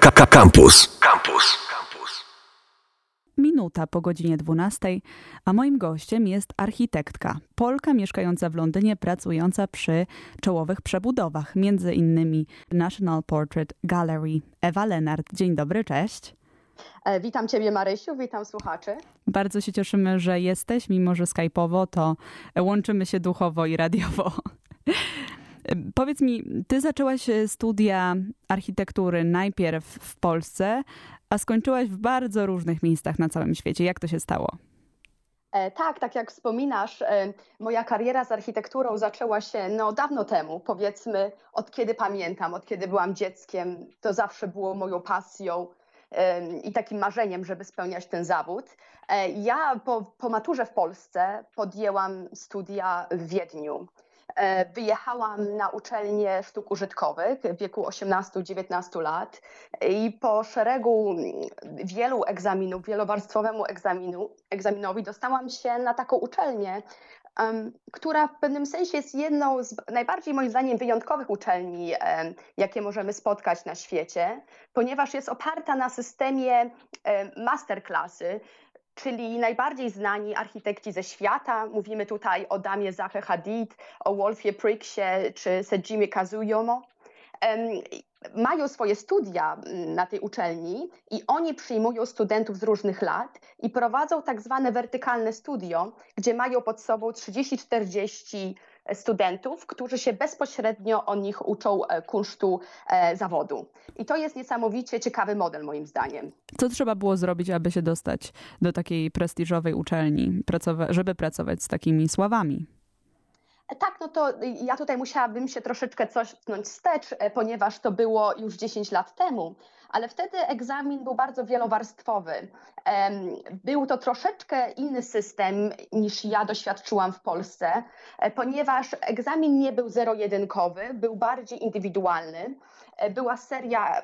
Campus. Campus. Minuta po godzinie 12, a moim gościem jest architektka, Polka mieszkająca w Londynie, pracująca przy czołowych przebudowach, między innymi National Portrait Gallery. Ewa Lenart, dzień dobry, cześć. E, witam Ciebie, Marysiu, witam słuchaczy. Bardzo się cieszymy, że jesteś, mimo że skype'owo, to łączymy się duchowo i radiowo. Powiedz mi, ty zaczęłaś studia architektury najpierw w Polsce, a skończyłaś w bardzo różnych miejscach na całym świecie. Jak to się stało? E, tak, tak jak wspominasz, e, moja kariera z architekturą zaczęła się no, dawno temu, powiedzmy, od kiedy pamiętam, od kiedy byłam dzieckiem. To zawsze było moją pasją e, i takim marzeniem, żeby spełniać ten zawód. E, ja po, po maturze w Polsce podjęłam studia w Wiedniu. E, wyjechałam na uczelnię sztuk użytkowych w wieku 18-19 lat i po szeregu wielu egzaminów, wielowarstwowemu egzaminu, egzaminowi dostałam się na taką uczelnię, która w pewnym sensie jest jedną z najbardziej moim zdaniem wyjątkowych uczelni, jakie możemy spotkać na świecie, ponieważ jest oparta na systemie masterclassy, czyli najbardziej znani architekci ze świata. Mówimy tutaj o damie Zahe Hadid, o Wolfie Pricksie czy Sejimi Kazuyomo. Mają swoje studia mm, na tej uczelni i oni przyjmują studentów z różnych lat i prowadzą tak zwane wertykalne studio, gdzie mają pod sobą 30-40 studentów, którzy się bezpośrednio o nich uczą e, kunsztu e, zawodu. I to jest niesamowicie ciekawy model, moim zdaniem. Co trzeba było zrobić, aby się dostać do takiej prestiżowej uczelni, żeby pracować z takimi sławami? Tak, no to ja tutaj musiałabym się troszeczkę cofnąć wstecz, e, ponieważ to było już 10 lat temu, ale wtedy egzamin był bardzo wielowarstwowy. Był to troszeczkę inny system niż ja doświadczyłam w Polsce, e, ponieważ egzamin nie był zero-jedynkowy, był bardziej indywidualny. E, była seria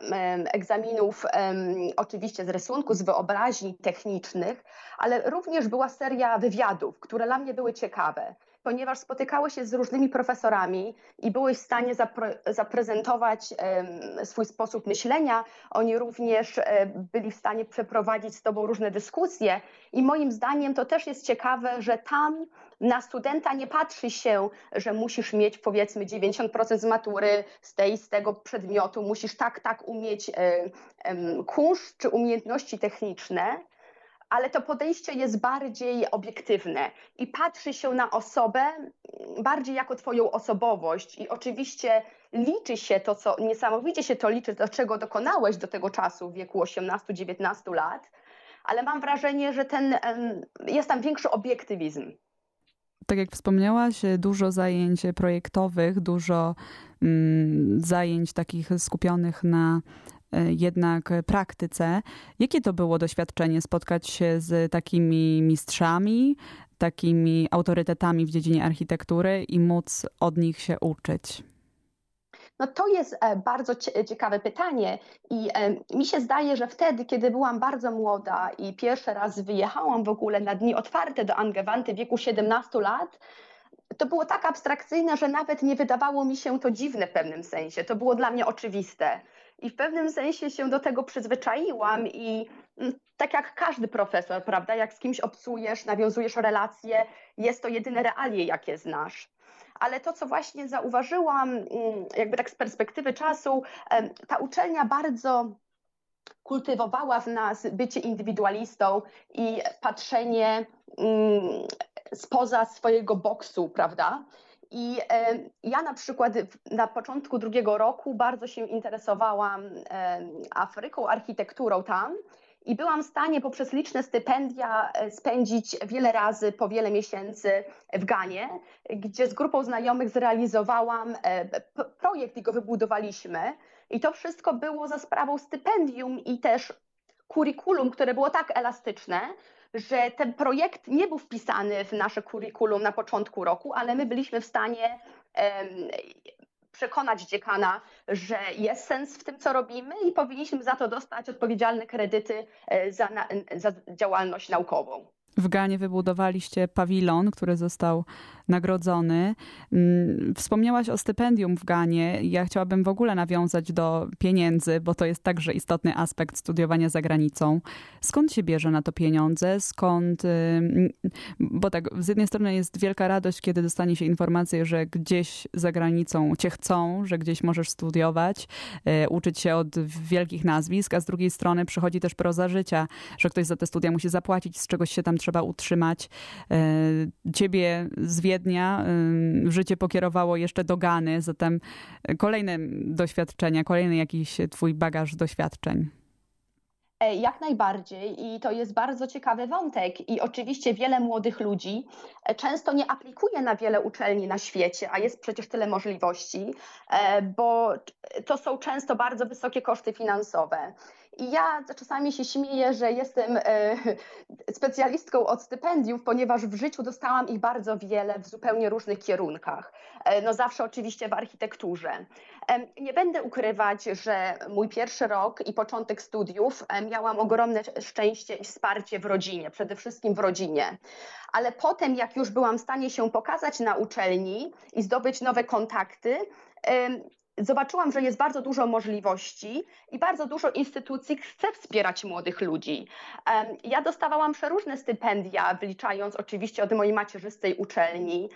egzaminów, oczywiście z rysunku, z wyobraźni technicznych, ale również była seria wywiadów, które dla mnie były ciekawe ponieważ spotykały się z różnymi profesorami i były w stanie zapre zaprezentować swój sposób myślenia. Oni również e, byli w stanie przeprowadzić z Tobą różne dyskusje. I moim zdaniem to też jest ciekawe, że tam na studenta nie patrzy się, że musisz mieć powiedzmy 90% z matury z tej, z tego przedmiotu, musisz tak, tak umieć kurz czy umiejętności techniczne, ale to podejście jest bardziej obiektywne i patrzy się na osobę bardziej jako Twoją osobowość. I oczywiście liczy się to, co niesamowicie się to liczy, do czego dokonałeś do tego czasu w wieku 18-19 lat, ale mam wrażenie, że ten, jest tam większy obiektywizm. Tak jak wspomniałaś, dużo zajęć projektowych, dużo mm, zajęć takich skupionych na jednak praktyce. Jakie to było doświadczenie spotkać się z takimi mistrzami, takimi autorytetami w dziedzinie architektury i móc od nich się uczyć? No to jest e, bardzo ciekawe pytanie i e, mi się zdaje, że wtedy, kiedy byłam bardzo młoda i pierwszy raz wyjechałam w ogóle na dni otwarte do Angewandty w wieku 17 lat, to było tak abstrakcyjne, że nawet nie wydawało mi się to dziwne w pewnym sensie. To było dla mnie oczywiste. I w pewnym sensie się do tego przyzwyczaiłam i mm, tak jak każdy profesor, prawda, jak z kimś obcujesz, nawiązujesz relacje, jest to jedyne realie, jakie znasz. Ale to, co właśnie zauważyłam, mm, jakby tak z perspektywy czasu, ta uczelnia bardzo kultywowała w nas bycie indywidualistą i patrzenie mm, spoza swojego boksu, prawda? I ja na przykład na początku drugiego roku bardzo się interesowałam Afryką, architekturą tam. I byłam w stanie poprzez liczne stypendia e, spędzić wiele razy po wiele miesięcy w Ganie, gdzie z grupą znajomych zrealizowałam e, projekt i go wybudowaliśmy. I to wszystko było za sprawą stypendium i też kurikulum, które było tak elastyczne, że ten projekt nie był wpisany w nasze kurikulum na początku roku, ale my byliśmy w stanie przekonać dziekana, że jest sens w tym, co robimy i powinniśmy za to dostać odpowiedzialne kredyty e, za, na, za działalność naukową. W Ganie wybudowaliście pawilon, który został nagrodzony. Mm, wspomniałaś o stypendium w Ganie. Ja chciałabym w ogóle nawiązać do pieniędzy, bo to jest także istotny aspekt studiowania za granicą. Skąd się bierze na to pieniądze? Skąd. Bo tak, z jednej strony jest wielka radość, kiedy dostanie się informację, że gdzieś za granicą cię chcą, że gdzieś możesz studiować, e, uczyć się od wielkich nazwisk, a z drugiej strony przychodzi też proza życia, że ktoś za te studia musi zapłacić, z czegoś się tam trzeba utrzymać. E, ciebie z Wiednia życie pokierowało jeszcze do Gany, zatem kolejne doświadczenia, kolejny jakiś twój bagaż doświadczeń. E, jak najbardziej i to jest bardzo ciekawy wątek i oczywiście wiele młodych ludzi e, często nie aplikuje na wiele uczelni na świecie, a jest przecież tyle możliwości, bo to są często bardzo wysokie koszty finansowe. I ja czasami się śmieję, że jestem e, specjalistką od stypendiów, ponieważ w życiu dostałam ich bardzo wiele w zupełnie różnych kierunkach. E, no zawsze oczywiście w architekturze. Nie będę ukrywać, że mój pierwszy rok i początek studiów miałam ogromne szczęście i wsparcie w rodzinie, przede wszystkim w rodzinie. Ale potem, jak już byłam w stanie się pokazać na uczelni i zdobyć nowe kontakty, zobaczyłam, że jest bardzo dużo możliwości i bardzo dużo instytucji chce wspierać młodych ludzi. Ja dostawałam przeróżne stypendia, wliczając oczywiście od mojej macierzystej uczelni.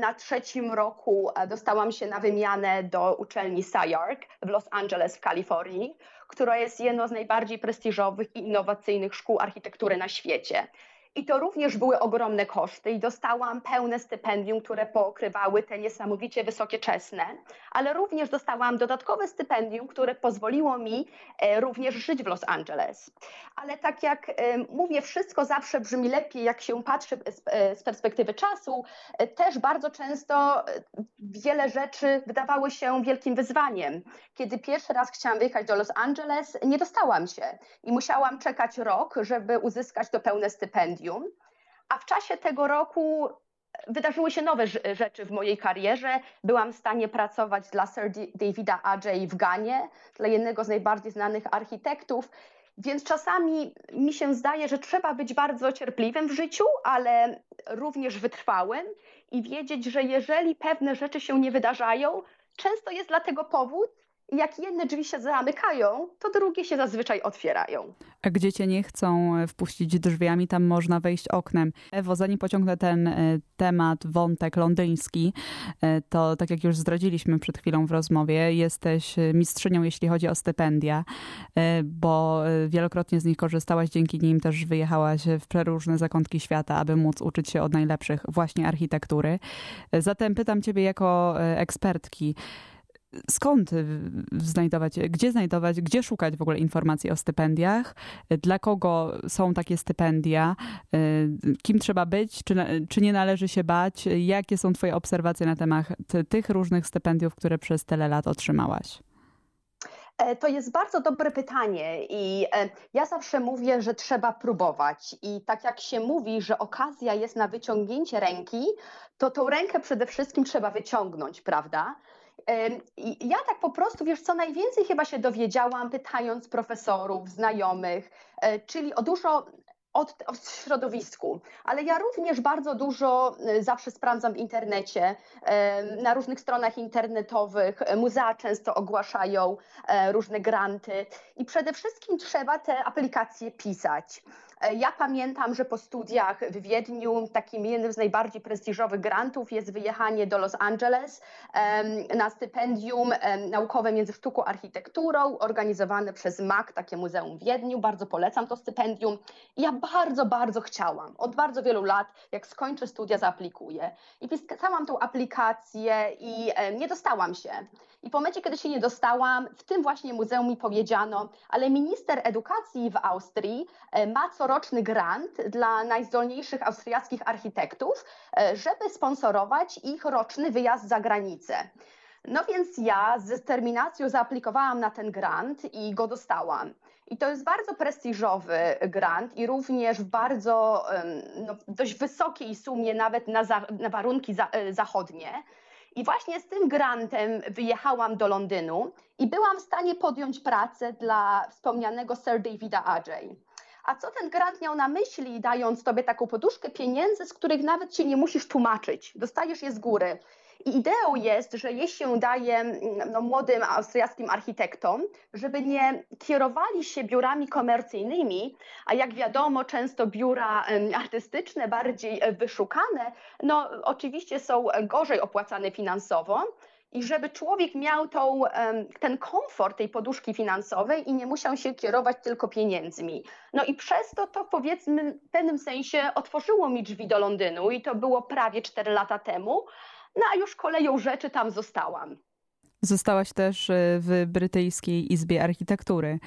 Na trzecim roku e, dostałam się na wymianę do uczelni SciArc w Los Angeles w Kalifornii, która jest jedną z najbardziej prestiżowych i innowacyjnych szkół architektury na świecie. I to również były ogromne koszty i dostałam pełne stypendium, które pokrywały te niesamowicie wysokie czesne, ale również dostałam dodatkowe stypendium, które pozwoliło mi e, również żyć w Los Angeles. Ale tak jak e, mówię, wszystko zawsze brzmi lepiej, jak się patrzy z e, perspektywy czasu. Też bardzo często wiele rzeczy wydawały się wielkim wyzwaniem. Kiedy pierwszy raz chciałam wyjechać do Los Angeles, nie dostałam się i musiałam czekać rok, żeby uzyskać to pełne stypendium a w czasie tego roku wydarzyły się nowe rzeczy w mojej karierze. Byłam w stanie pracować dla Sir Davida Ajay w Ganie, dla jednego z najbardziej znanych architektów. Więc czasami mi się zdaje, że trzeba być bardzo cierpliwym w życiu, ale również wytrwałym i wiedzieć, że jeżeli pewne rzeczy się nie wydarzają, często jest dla tego powód, jak jedne drzwi się zamykają, to drugie się zazwyczaj otwierają. A gdzie cię nie chcą e, wpuścić drzwiami, tam można wejść oknem. Ewo, zanim pociągnę ten e, temat, wątek londyński, e, to tak jak już zdradziliśmy przed chwilą w rozmowie, jesteś mistrzynią, jeśli chodzi o stypendia, bo wielokrotnie z nich korzystałaś, dzięki nim też wyjechałaś w przeróżne zakątki świata, aby móc uczyć się od najlepszych właśnie architektury. Zatem pytam ciebie jako ekspertki, skąd y, znajdować, gdzie znajdować, gdzie szukać w ogóle informacji o stypendiach, dla kogo są takie stypendia, y, kim trzeba być, czy, czy nie należy się bać, jakie są Twoje obserwacje na temat tych różnych stypendiów, które przez tyle lat otrzymałaś? E, to jest bardzo dobre pytanie i e, ja zawsze mówię, że trzeba próbować. I tak jak się mówi, że okazja jest na wyciągnięcie ręki, to tą rękę przede wszystkim trzeba wyciągnąć, prawda? Ja tak po prostu, wiesz co, najwięcej chyba się dowiedziałam pytając profesorów, znajomych, e, czyli o dużo od, od środowisku, ale ja również bardzo dużo e, zawsze sprawdzam w internecie, na różnych stronach internetowych. Muzea często ogłaszają e, różne granty i przede wszystkim trzeba te aplikacje pisać. E, ja pamiętam, że po studiach w Wiedniu takim jednym z najbardziej prestiżowych grantów jest wyjechanie do Los Angeles na stypendium naukowe między sztuką a architekturą, organizowane przez MAC, takie muzeum w Wiedniu. Bardzo polecam to stypendium. Ja bardzo, bardzo chciałam. Od bardzo wielu lat, jak skończę studia, zaaplikuję. I pisałam tą aplikację i nie dostałam się. I po momencie, kiedy się nie dostałam, w tym właśnie muzeum mi powiedziano, ale minister edukacji w Austrii e, ma coroczny grant dla najzdolniejszych austriackich architektów, e, żeby sponsorować ich roczny wyjazd za granicę. No więc ja z determinacją zaaplikowałam na ten grant i go dostałam. I to jest bardzo prestiżowy grant i również w bardzo no, dość wysokiej sumie, nawet na, za, na warunki za, e, zachodnie. I właśnie z tym grantem wyjechałam do Londynu i byłam w stanie podjąć pracę dla wspomnianego Sir Davida Ajay. A co ten grant miał na myśli, dając tobie taką poduszkę pieniędzy, z których nawet się nie musisz tłumaczyć? Dostajesz je z góry. I ideą jest, że je się daje mm, no, młodym austriackim architektom, żeby nie kierowali się biurami komercyjnymi, a jak wiadomo, często biura artystyczne, bardziej e, wyszukane, no oczywiście są gorzej opłacane finansowo, i żeby człowiek miał tą, ten komfort tej poduszki finansowej i nie musiał się kierować tylko pieniędzmi. No i przez to to powiedzmy w pewnym sensie otworzyło mi drzwi do Londynu i to było prawie 4 lata temu, no a już koleją rzeczy tam zostałam. Zostałaś też e, w Brytyjskiej Izbie Architektury.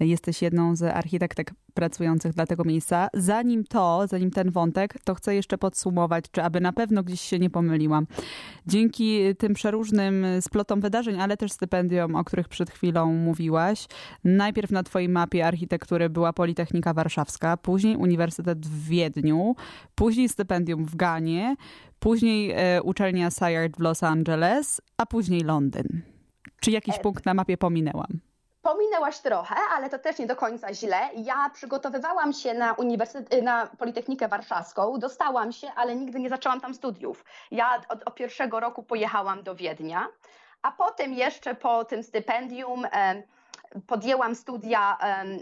Jesteś jedną z architektek pracujących dla tego miejsca. Zanim to, zanim ten wątek, to chcę jeszcze podsumować, czy aby na pewno gdzieś się nie pomyliłam. Dzięki tym przeróżnym splotom wydarzeń, ale też stypendium, o których przed chwilą mówiłaś, najpierw na twojej mapie architektury była Politechnika Warszawska, później Uniwersytet w Wiedniu, później stypendium w Ganie, później e, uczelnia Syard w Los Angeles, a później Londyn. Czy jakiś e, punkt na mapie pominęłam? Pominęłaś trochę, ale to też nie do końca źle. Ja przygotowywałam się na, uniwersytet, na Politechnikę Warszawską, dostałam się, ale nigdy nie zaczęłam tam studiów. Ja od, od pierwszego roku pojechałam do Wiednia, a potem jeszcze po tym stypendium podjęłam studia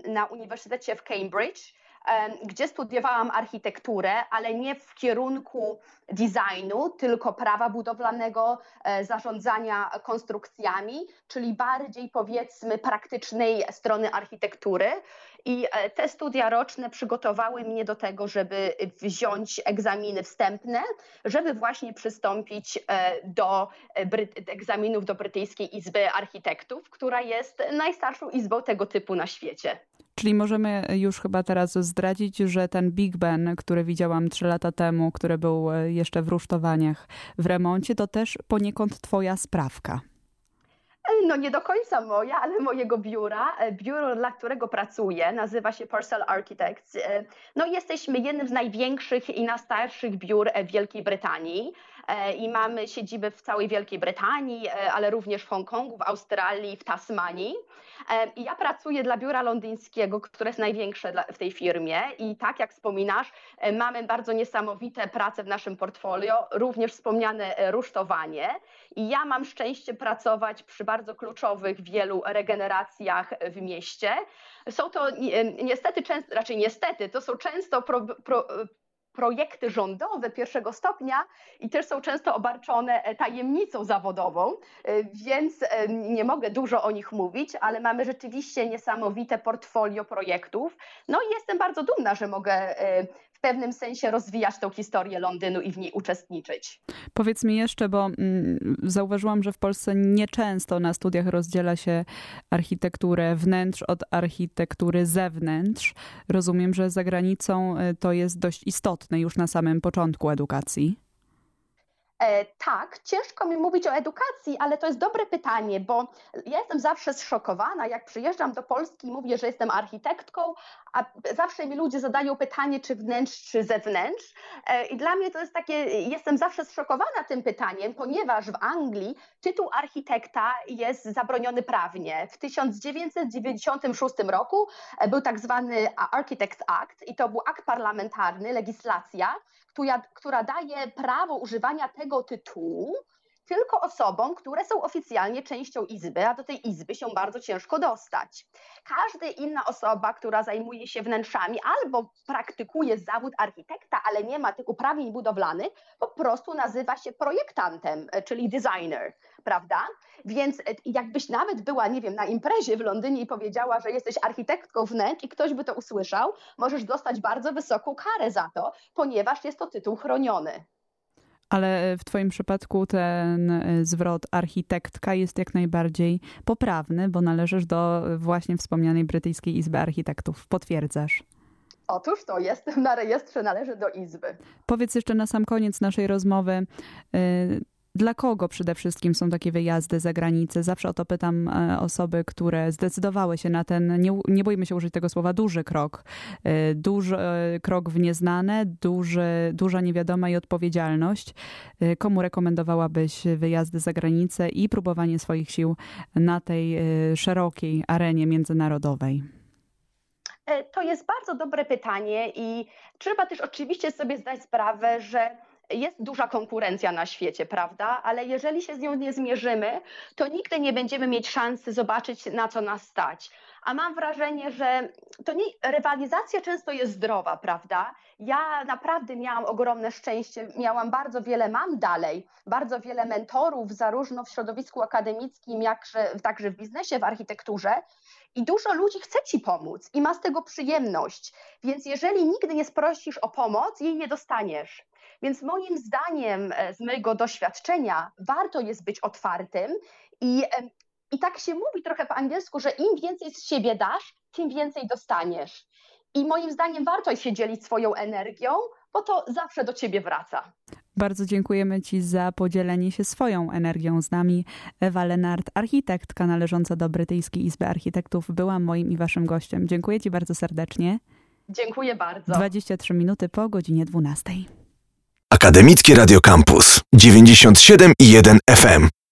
na Uniwersytecie w Cambridge gdzie studiowałam architekturę, ale nie w kierunku designu, tylko prawa budowlanego, e, zarządzania konstrukcjami, czyli bardziej powiedzmy praktycznej strony architektury. I e, te studia roczne przygotowały mnie do tego, żeby wziąć egzaminy wstępne, żeby właśnie przystąpić e, do egzaminów do Brytyjskiej Izby Architektów, która jest najstarszą izbą tego typu na świecie. Czyli możemy już chyba teraz zdradzić, że ten Big Ben, który widziałam trzy lata temu, który był jeszcze w rusztowaniach w remoncie, to też poniekąd twoja sprawka. No nie do końca moja, ale mojego biura. E, biuro, dla którego pracuję, nazywa się Parcel Architects. E, no jesteśmy jednym z największych i najstarszych biur w Wielkiej Brytanii. E, i mamy siedziby w całej Wielkiej Brytanii, e, ale również w Hongkongu, w Australii, w Tasmanii. E, ja pracuję dla biura londyńskiego, które jest największe w tej firmie i tak jak wspominasz, mamy bardzo niesamowite prace w naszym portfolio, również wspomniane rusztowanie i ja mam szczęście pracować przy bardzo kluczowych wielu regeneracjach w mieście. Są to niestety, często, raczej niestety, to są często pro, pro, projekty rządowe pierwszego stopnia i też są często obarczone e, tajemnicą zawodową, e, więc e, nie mogę dużo o nich mówić, ale mamy rzeczywiście niesamowite portfolio projektów. No i jestem bardzo dumna, że mogę pewnym sensie rozwijać tą historię Londynu i w niej uczestniczyć. Powiedz mi jeszcze, bo mm, zauważyłam, że w Polsce nieczęsto na studiach rozdziela się architekturę wnętrz od architektury zewnętrz. Rozumiem, że za granicą y, to jest dość istotne już na samym początku edukacji. E, tak, ciężko mi mówić o edukacji, ale to jest dobre pytanie, bo ja jestem zawsze zszokowana, jak przyjeżdżam do Polski i mówię, że jestem architektką, a zawsze mi ludzie zadają pytanie, czy wnętrz, czy zewnętrz. E, I dla mnie to jest takie, jestem zawsze zszokowana tym pytaniem, ponieważ w Anglii tytuł architekta jest zabroniony prawnie. W 1996 roku e, był tak zwany Architects Act i to był akt parlamentarny, legislacja, która, która daje prawo używania tego tytułu tylko osobom, które są oficjalnie częścią izby, a do tej izby się bardzo ciężko dostać. Każda inna osoba, która zajmuje się wnętrzami albo praktykuje zawód architekta, ale nie ma tych uprawnień budowlanych, po prostu nazywa się projektantem, czyli designer, prawda? Więc e, jakbyś nawet była, nie wiem, na imprezie w Londynie i powiedziała, że jesteś architektką wnętrz i ktoś by to usłyszał, możesz dostać bardzo wysoką karę za to, ponieważ jest to tytuł chroniony. Ale w Twoim przypadku ten y, zwrot architektka jest jak najbardziej poprawny, bo należysz do właśnie wspomnianej Brytyjskiej Izby Architektów. Potwierdzasz? Otóż to, jestem na rejestrze, należy do Izby. Powiedz jeszcze na sam koniec naszej rozmowy, y, dla kogo przede wszystkim są takie wyjazdy za granicę? Zawsze o to pytam e, osoby, które zdecydowały się na ten, nie, nie boimy się użyć tego słowa, duży krok. E, duży e, krok w nieznane, duży, duża niewiadoma i odpowiedzialność. Komu rekomendowałabyś wyjazdy za granicę i próbowanie swoich sił na tej szerokiej arenie międzynarodowej? To jest bardzo dobre pytanie i trzeba też oczywiście sobie zdać sprawę, że jest duża konkurencja na świecie, prawda? Ale jeżeli się z nią nie zmierzymy, to nigdy nie będziemy mieć szansy zobaczyć, na co nas stać. A mam wrażenie, że to nie, rywalizacja często jest zdrowa, prawda? Ja naprawdę miałam ogromne szczęście, miałam bardzo wiele, mam dalej, bardzo wiele mentorów, zarówno w środowisku akademickim, jak także w biznesie, w architekturze. I dużo ludzi chce ci pomóc i ma z tego przyjemność. Więc jeżeli nigdy nie sprosisz o pomoc, jej nie dostaniesz. Więc moim zdaniem, e, z mojego doświadczenia, warto jest być otwartym i, i tak się mówi trochę po angielsku, że im więcej z siebie dasz, tym więcej dostaniesz. I moim zdaniem warto się dzielić swoją energią, bo to zawsze do ciebie wraca. Bardzo dziękujemy Ci za podzielenie się swoją energią z nami. Ewa Lenart, architektka należąca do Brytyjskiej Izby Architektów, była moim i Waszym gościem. Dziękuję Ci bardzo serdecznie. Dziękuję bardzo. 23 minuty po godzinie 12. Akademickie Radio Campus 97 i 1 FM.